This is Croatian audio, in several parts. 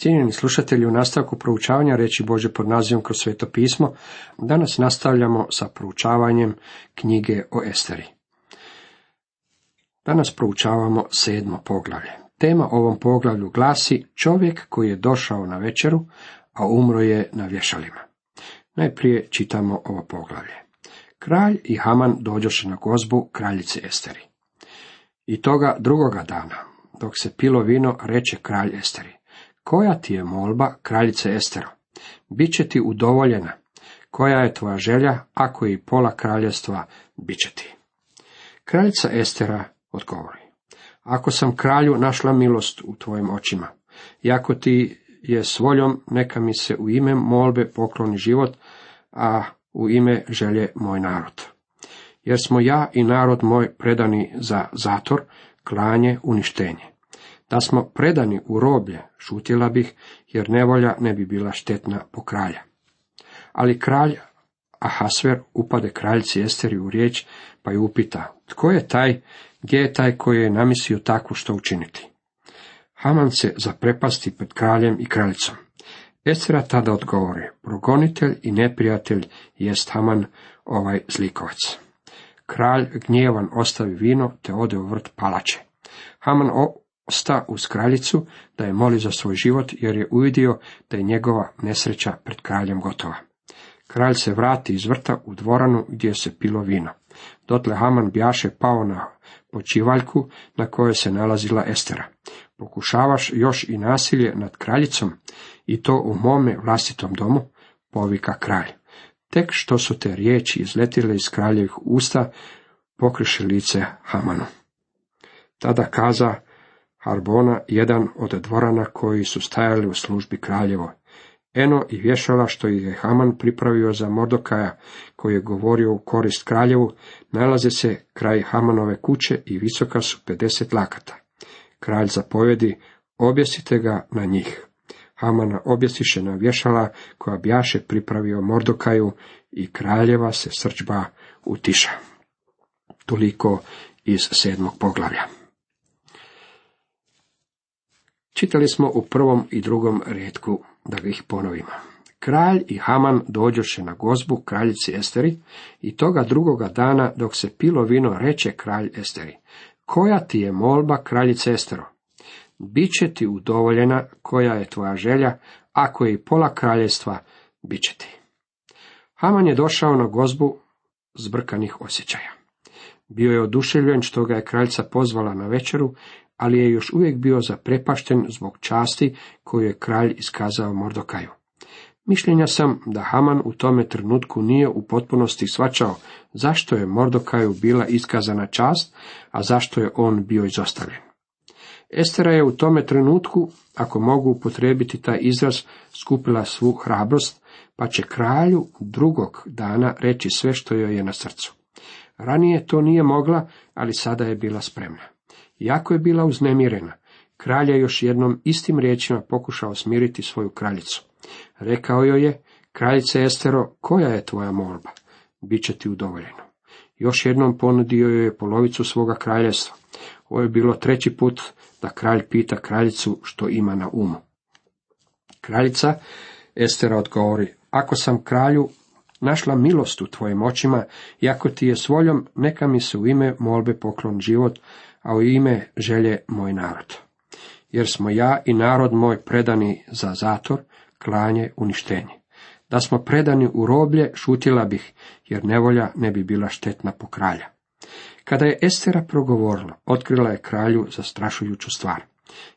Cijenjeni slušatelji, u nastavku proučavanja reći Bože pod nazivom kroz sveto pismo, danas nastavljamo sa proučavanjem knjige o Esteri. Danas proučavamo sedmo poglavlje. Tema ovom poglavlju glasi čovjek koji je došao na večeru, a umro je na vješalima. Najprije čitamo ovo poglavlje. Kralj i Haman dođoše na gozbu kraljice Esteri. I toga drugoga dana, dok se pilo vino, reče kralj Esteri. Koja ti je molba, kraljice Estero? Biće ti udovoljena. Koja je tvoja želja, ako i pola kraljevstva, bit će ti. Kraljica Estera odgovori. Ako sam kralju našla milost u tvojim očima, i ako ti je s voljom, neka mi se u ime molbe pokloni život, a u ime želje moj narod. Jer smo ja i narod moj predani za zator, klanje, uništenje. Da smo predani u roblje, šutjela bih, jer nevolja ne bi bila štetna po kralja. Ali kralj Ahasver upade kraljici Esteri u riječ, pa ju upita, tko je taj, gdje je taj koji je namislio takvu što učiniti? Haman se zaprepasti pred kraljem i kraljicom. Estera tada odgovori, progonitelj i neprijatelj jest Haman ovaj zlikovac. Kralj gnjevan ostavi vino te ode u vrt palače. Haman osta uz kraljicu da je moli za svoj život jer je uvidio da je njegova nesreća pred kraljem gotova. Kralj se vrati iz vrta u dvoranu gdje se pilo vino. Dotle Haman bjaše pao na počivaljku na kojoj se nalazila Estera. Pokušavaš još i nasilje nad kraljicom i to u mome vlastitom domu, povika kralj. Tek što su te riječi izletile iz kraljevih usta, pokriše lice Hamanu. Tada kaza Harbona, jedan od dvorana koji su stajali u službi kraljevo. Eno i vješala što je Haman pripravio za Mordokaja, koji je govorio u korist kraljevu, nalaze se kraj Hamanove kuće i visoka su 50 lakata. Kralj zapovedi, objesite ga na njih. Hamana objesiše na vješala koja bjaše pripravio Mordokaju i kraljeva se srđba utiša. Toliko iz sedmog poglavlja. Čitali smo u prvom i drugom redku, da ih ponovimo. Kralj i Haman dođoše na gozbu kraljici Esteri i toga drugoga dana dok se pilo vino reče kralj Esteri. Koja ti je molba kraljice Estero? Biće ti udovoljena koja je tvoja želja, ako je i pola kraljevstva, bit će ti. Haman je došao na gozbu zbrkanih osjećaja. Bio je oduševljen što ga je kraljica pozvala na večeru ali je još uvijek bio zaprepašten zbog časti koju je kralj iskazao Mordokaju. Mišljenja sam da Haman u tome trenutku nije u potpunosti svačao zašto je Mordokaju bila iskazana čast, a zašto je on bio izostavljen. Estera je u tome trenutku, ako mogu upotrijebiti taj izraz, skupila svu hrabrost, pa će kralju drugog dana reći sve što joj je na srcu. Ranije to nije mogla, ali sada je bila spremna. Jako je bila uznemirena. Kralj je još jednom istim riječima pokušao smiriti svoju kraljicu. Rekao joj je, kraljice Estero, koja je tvoja molba? Biće ti udovoljeno. Još jednom ponudio joj je polovicu svoga kraljevstva. Ovo je bilo treći put da kralj pita kraljicu što ima na umu. Kraljica Estera odgovori, ako sam kralju našla milost u tvojim očima, i ako ti je s neka mi se u ime molbe poklon život, a u ime želje moj narod. Jer smo ja i narod moj predani za zator, klanje, uništenje. Da smo predani u roblje, šutila bih, jer nevolja ne bi bila štetna po kralja. Kada je Estera progovorila, otkrila je kralju zastrašujuću stvar.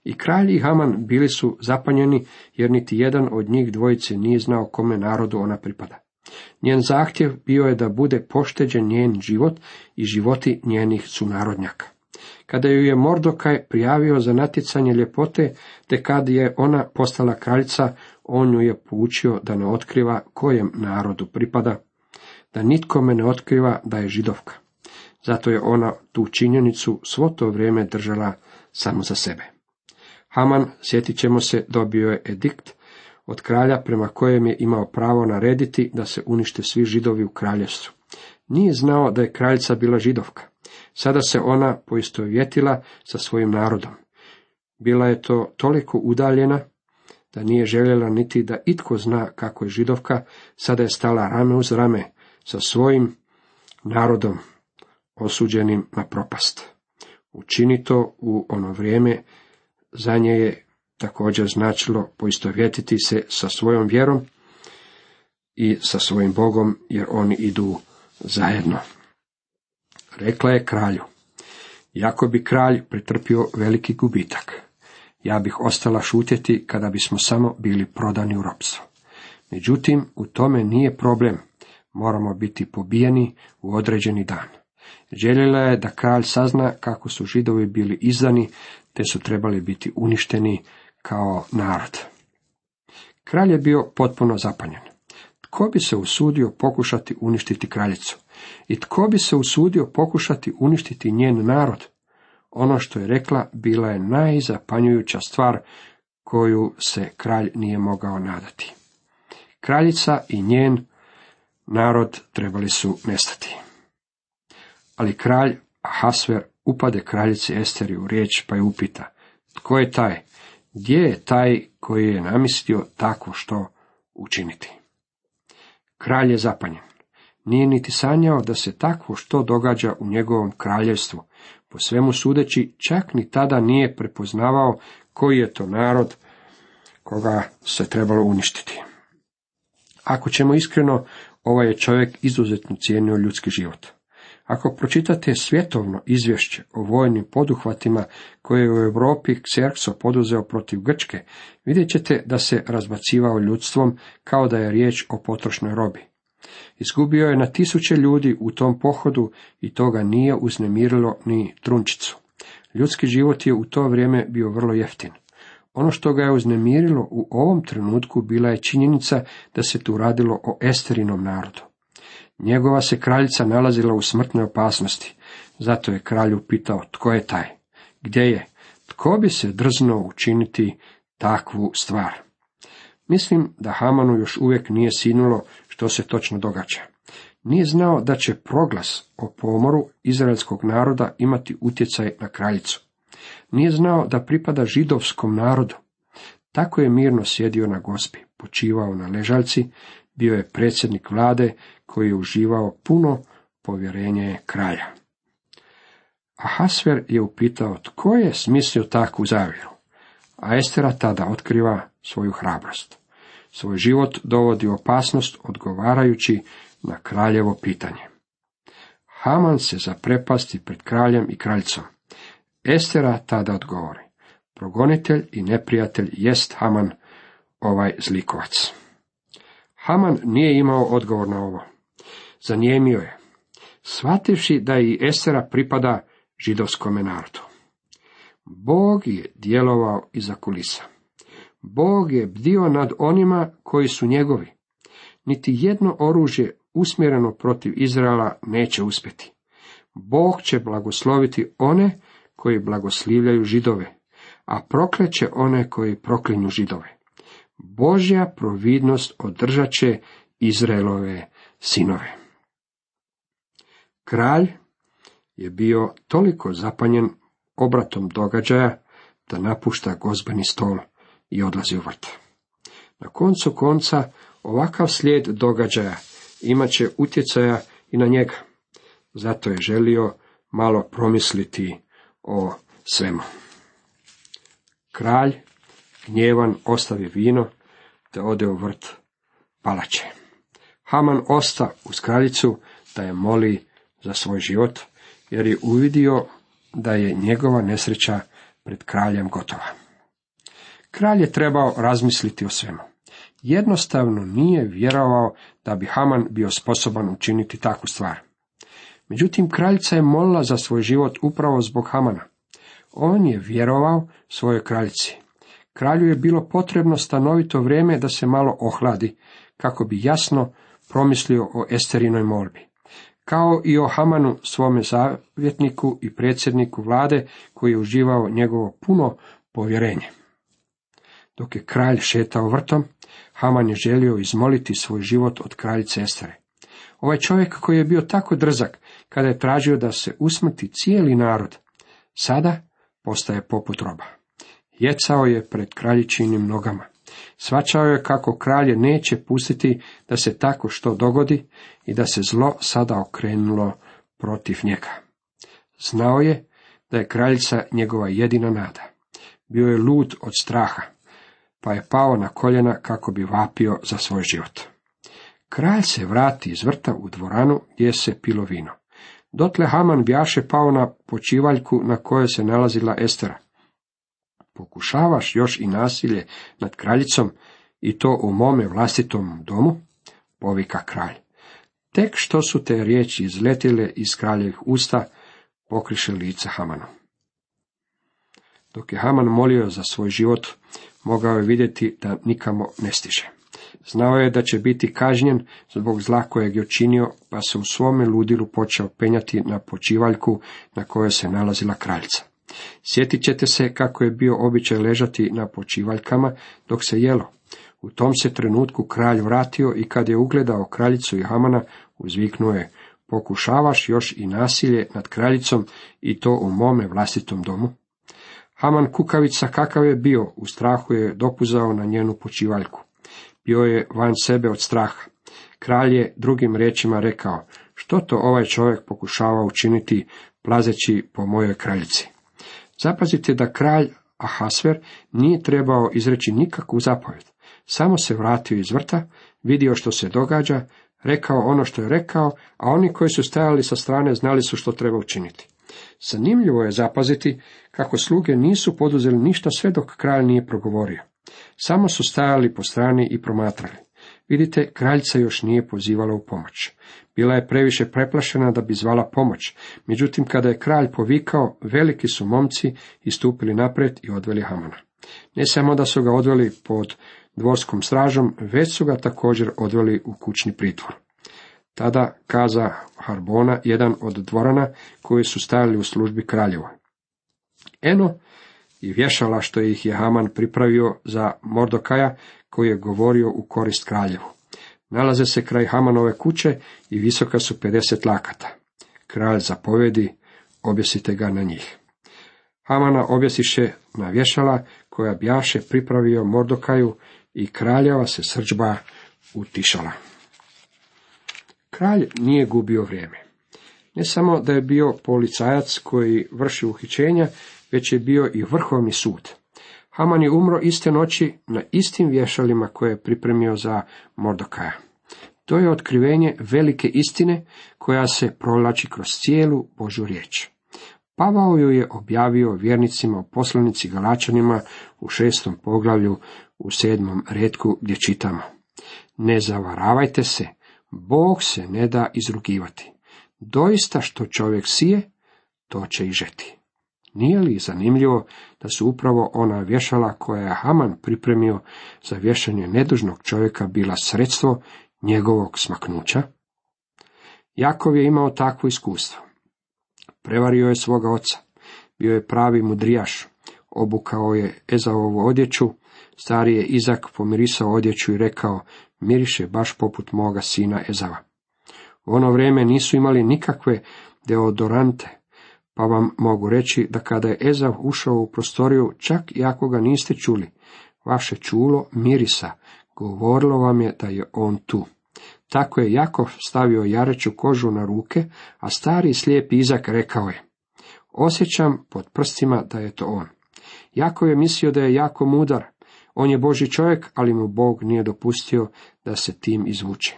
I kralj i Haman bili su zapanjeni, jer niti jedan od njih dvojice nije znao kome narodu ona pripada. Njen zahtjev bio je da bude pošteđen njen život i životi njenih sunarodnjaka. Kada ju je Mordokaj prijavio za natjecanje ljepote, te kad je ona postala kraljica, on ju je poučio da ne otkriva kojem narodu pripada, da nitkome ne otkriva da je židovka. Zato je ona tu činjenicu svo to vrijeme držala samo za sebe. Haman, sjetit ćemo se, dobio je edikt od kralja prema kojem je imao pravo narediti da se unište svi židovi u kraljevstvu. Nije znao da je kraljica bila židovka. Sada se ona poistovjetila sa svojim narodom. Bila je to toliko udaljena da nije željela niti da itko zna kako je židovka, sada je stala rame uz rame sa svojim narodom osuđenim na propast. Učini to u ono vrijeme, za nje je također značilo poistovjetiti se sa svojom vjerom i sa svojim Bogom, jer oni idu zajedno. Rekla je kralju, jako bi kralj pretrpio veliki gubitak. Ja bih ostala šutjeti kada bismo samo bili prodani u ropstvo. Međutim, u tome nije problem. Moramo biti pobijeni u određeni dan. Željela je da kralj sazna kako su židovi bili izdani, te su trebali biti uništeni kao narod. Kralj je bio potpuno zapanjen. Tko bi se usudio pokušati uništiti kraljicu? I tko bi se usudio pokušati uništiti njen narod? Ono što je rekla bila je najzapanjujuća stvar koju se kralj nije mogao nadati. Kraljica i njen narod trebali su nestati. Ali kralj Ahasver upade kraljici Esteri u riječ pa je upita, tko je taj? Gdje je taj koji je namislio tako što učiniti? Kralj je zapanjen. Nije niti sanjao da se takvo što događa u njegovom kraljevstvu. Po svemu sudeći, čak ni tada nije prepoznavao koji je to narod koga se trebalo uništiti. Ako ćemo iskreno, ovaj je čovjek izuzetno cijenio ljudski život. Ako pročitate svjetovno izvješće o vojnim poduhvatima koje je u Europi Xerxo poduzeo protiv Grčke, vidjet ćete da se razbacivao ljudstvom kao da je riječ o potrošnoj robi. Izgubio je na tisuće ljudi u tom pohodu i toga nije uznemirilo ni trunčicu. Ljudski život je u to vrijeme bio vrlo jeftin. Ono što ga je uznemirilo u ovom trenutku bila je činjenica da se tu radilo o Esterinom narodu. Njegova se kraljica nalazila u smrtnoj opasnosti, zato je kralju pitao tko je taj, gdje je, tko bi se drznuo učiniti takvu stvar. Mislim da Hamanu još uvijek nije sinulo što se točno događa. Nije znao da će proglas o pomoru izraelskog naroda imati utjecaj na kraljicu. Nije znao da pripada židovskom narodu. Tako je mirno sjedio na gospi, počivao na ležaljci, bio je predsjednik vlade koji je uživao puno povjerenje kralja. A Hasver je upitao tko je smislio takvu zavjeru, a Estera tada otkriva svoju hrabrost. Svoj život dovodi u opasnost odgovarajući na kraljevo pitanje. Haman se zaprepasti pred kraljem i kraljicom. Estera tada odgovori. Progonitelj i neprijatelj jest Haman, ovaj zlikovac. Haman nije imao odgovor na ovo. Zanijemio je, shvativši da i Estera pripada židovskome narodu. Bog je djelovao iza kulisa. Bog je bdio nad onima koji su njegovi. Niti jedno oružje usmjereno protiv Izraela neće uspjeti. Bog će blagosloviti one koji blagoslivljaju židove, a prokleće one koji proklinju židove. Božja providnost održat će Izraelove sinove. Kralj je bio toliko zapanjen obratom događaja da napušta gozbeni stol i odlazi u vrt. Na koncu konca ovakav slijed događaja imat će utjecaja i na njega. Zato je želio malo promisliti o svemu. Kralj gnjevan ostavi vino, te ode u vrt palače. Haman osta uz kraljicu da je moli za svoj život, jer je uvidio da je njegova nesreća pred kraljem gotova. Kralj je trebao razmisliti o svemu. Jednostavno nije vjerovao da bi Haman bio sposoban učiniti takvu stvar. Međutim, kraljica je molila za svoj život upravo zbog Hamana. On je vjerovao svojoj kraljici. Kralju je bilo potrebno stanovito vrijeme da se malo ohladi, kako bi jasno promislio o Esterinoj molbi. Kao i o Hamanu, svome zavjetniku i predsjedniku vlade, koji je uživao njegovo puno povjerenje. Dok je kralj šetao vrtom, Haman je želio izmoliti svoj život od kraljice Estere. Ovaj čovjek koji je bio tako drzak, kada je tražio da se usmrti cijeli narod, sada postaje poput roba. Jecao je pred kraljičinim nogama. Svačao je kako kralje neće pustiti da se tako što dogodi i da se zlo sada okrenulo protiv njega. Znao je da je kraljica njegova jedina nada. Bio je lud od straha, pa je pao na koljena kako bi vapio za svoj život. Kralj se vrati iz vrta u dvoranu gdje se pilo vino. Dotle Haman bjaše pao na počivaljku na kojoj se nalazila Estera. Pokušavaš još i nasilje nad kraljicom i to u mome vlastitom domu? Povika kralj. Tek što su te riječi izletile iz kraljevih usta, pokriše lice Hamanu. Dok je Haman molio za svoj život, mogao je vidjeti da nikamo ne stiže. Znao je da će biti kažnjen zbog zla kojeg je učinio, pa se u svome ludilu počeo penjati na počivaljku na kojoj se nalazila kraljica. Sjetit ćete se kako je bio običaj ležati na počivaljkama dok se jelo. U tom se trenutku kralj vratio i kad je ugledao kraljicu i Hamana, uzviknuo je, pokušavaš još i nasilje nad kraljicom i to u mome vlastitom domu? Haman kukavica kakav je bio, u strahu je dopuzao na njenu počivaljku. Bio je van sebe od straha. Kralj je drugim riječima rekao, što to ovaj čovjek pokušava učiniti plazeći po mojoj kraljici. Zapazite da kralj Ahasver nije trebao izreći nikakvu zapovjed. Samo se vratio iz vrta, vidio što se događa, rekao ono što je rekao, a oni koji su stajali sa strane znali su što treba učiniti. Zanimljivo je zapaziti kako sluge nisu poduzeli ništa sve dok kralj nije progovorio. Samo su stajali po strani i promatrali. Vidite, kraljica još nije pozivala u pomoć. Bila je previše preplašena da bi zvala pomoć, međutim kada je kralj povikao, veliki su momci istupili naprijed i odveli Hamana. Ne samo da su ga odveli pod dvorskom stražom, već su ga također odveli u kućni pritvor. Tada kaza Harbona, jedan od dvorana koji su stajali u službi kraljeva. Eno i vješala što ih je Haman pripravio za Mordokaja, koji je govorio u korist kraljevu. Nalaze se kraj Hamanove kuće i visoka su 50 lakata. Kralj zapovedi, objesite ga na njih. Hamana objesiše na vješala koja bjaše pripravio Mordokaju i kraljeva se srđba utišala. Kralj nije gubio vrijeme. Ne samo da je bio policajac koji vrši uhićenja, već je bio i vrhovni sud. Haman je umro iste noći na istim vješalima koje je pripremio za Mordokaja. To je otkrivenje velike istine koja se provlači kroz cijelu Božu riječ. Pavao ju je objavio vjernicima u poslanici Galačanima u šestom poglavlju u sedmom redku gdje čitamo. Ne zavaravajte se, Bog se ne da izrugivati. Doista što čovjek sije, to će i žeti. Nije li zanimljivo da su upravo ona vješala koja je Haman pripremio za vješanje nedužnog čovjeka bila sredstvo njegovog smaknuća? Jakov je imao takvo iskustvo. Prevario je svoga oca, bio je pravi mudrijaš, obukao je Ezavovu odjeću, stari je Izak pomirisao odjeću i rekao, miriše baš poput moga sina Ezava. U ono vrijeme nisu imali nikakve deodorante, pa vam mogu reći da kada je Ezav ušao u prostoriju, čak i ako ga niste čuli, vaše čulo mirisa, govorilo vam je da je on tu. Tako je Jakov stavio jareću kožu na ruke, a stari slijep Izak rekao je, osjećam pod prstima da je to on. Jakov je mislio da je jako mudar, on je Boži čovjek, ali mu Bog nije dopustio da se tim izvuče.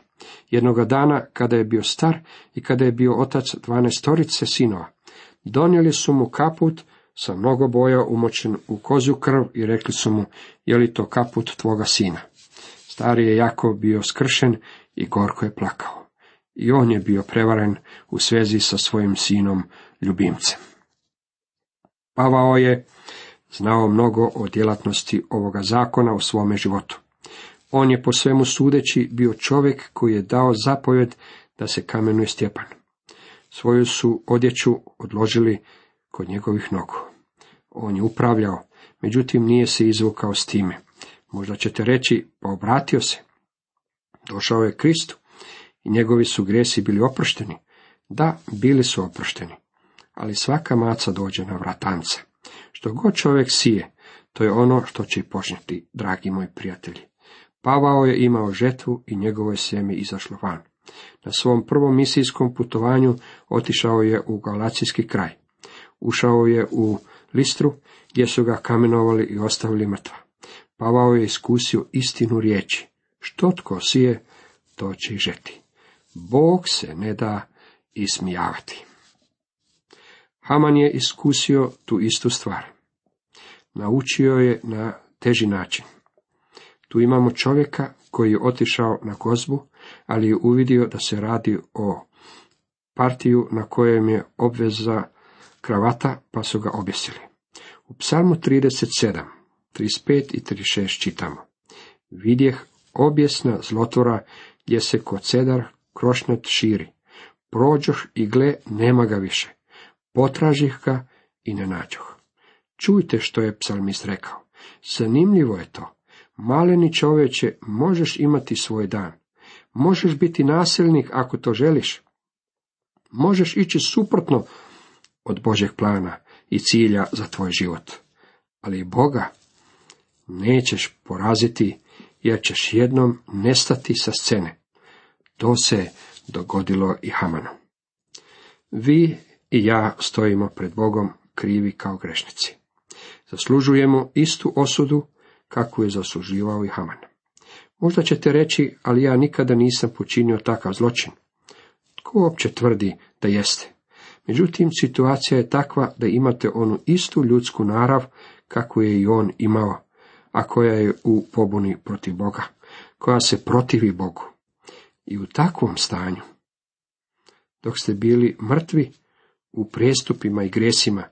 Jednoga dana, kada je bio star i kada je bio otac dvanestorice sinova, donijeli su mu kaput sa mnogo boja umočen u kozju krv i rekli su mu, je li to kaput tvoga sina? Stari je jako bio skršen i gorko je plakao. I on je bio prevaren u svezi sa svojim sinom ljubimcem. Pavao je znao mnogo o djelatnosti ovoga zakona u svome životu. On je po svemu sudeći bio čovjek koji je dao zapovjed da se kamenuje Stjepan. Svoju su odjeću odložili kod njegovih nogu. On je upravljao, međutim nije se izvukao s time. Možda ćete reći, pa obratio se. Došao je Kristu i njegovi su gresi bili oprošteni. Da, bili su oprošteni. Ali svaka maca dođe na vratance. Što god čovjek sije, To je ono što će i početi, dragi moji prijatelji. Pavao je imao žetvu i njegovo je izašlo van. Na svom prvom misijskom putovanju otišao je u Galacijski kraj. Ušao je u Listru, gdje su ga kamenovali i ostavili mrtva. Pavao je iskusio istinu riječi. Što tko sije, to će i žeti. Bog se ne da ismijavati. Haman je iskusio tu istu stvar. Naučio je na teži način. Tu imamo čovjeka koji je otišao na gozbu, ali je uvidio da se radi o partiju na kojem je obveza kravata, pa su ga objesili. U psalmu 37, 35 i 36 čitamo. Vidjeh objesna zlotvora gdje se kod cedar krošnjat širi. Prođoh i gle, nema ga više. Potražih ga i ne nađoh. Čujte što je psalmist rekao. Zanimljivo je to. Maleni čovječe, možeš imati svoj dan. Možeš biti nasilnik ako to želiš. Možeš ići suprotno od Božeg plana i cilja za tvoj život. Ali Boga nećeš poraziti jer ćeš jednom nestati sa scene. To se dogodilo i Hamanu. Vi i ja stojimo pred Bogom krivi kao grešnici. Zaslužujemo istu osudu kakvu je zasluživao i Haman. Možda ćete reći, ali ja nikada nisam počinio takav zločin. Tko uopće tvrdi da jeste? Međutim, situacija je takva da imate onu istu ljudsku narav kakvu je i on imao, a koja je u pobuni protiv Boga, koja se protivi Bogu. I u takvom stanju, dok ste bili mrtvi u prijestupima i gresima,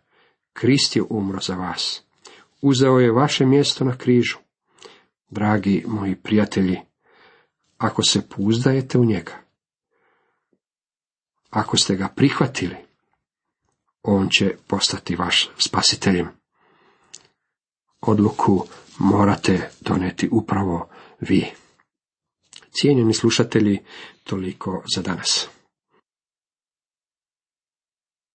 Krist je umro za vas. Uzeo je vaše mjesto na križu. Dragi moji prijatelji, ako se pouzdajete u njega, ako ste ga prihvatili, on će postati vaš spasiteljem. Odluku morate doneti upravo vi. Cijenjeni slušatelji, toliko za danas.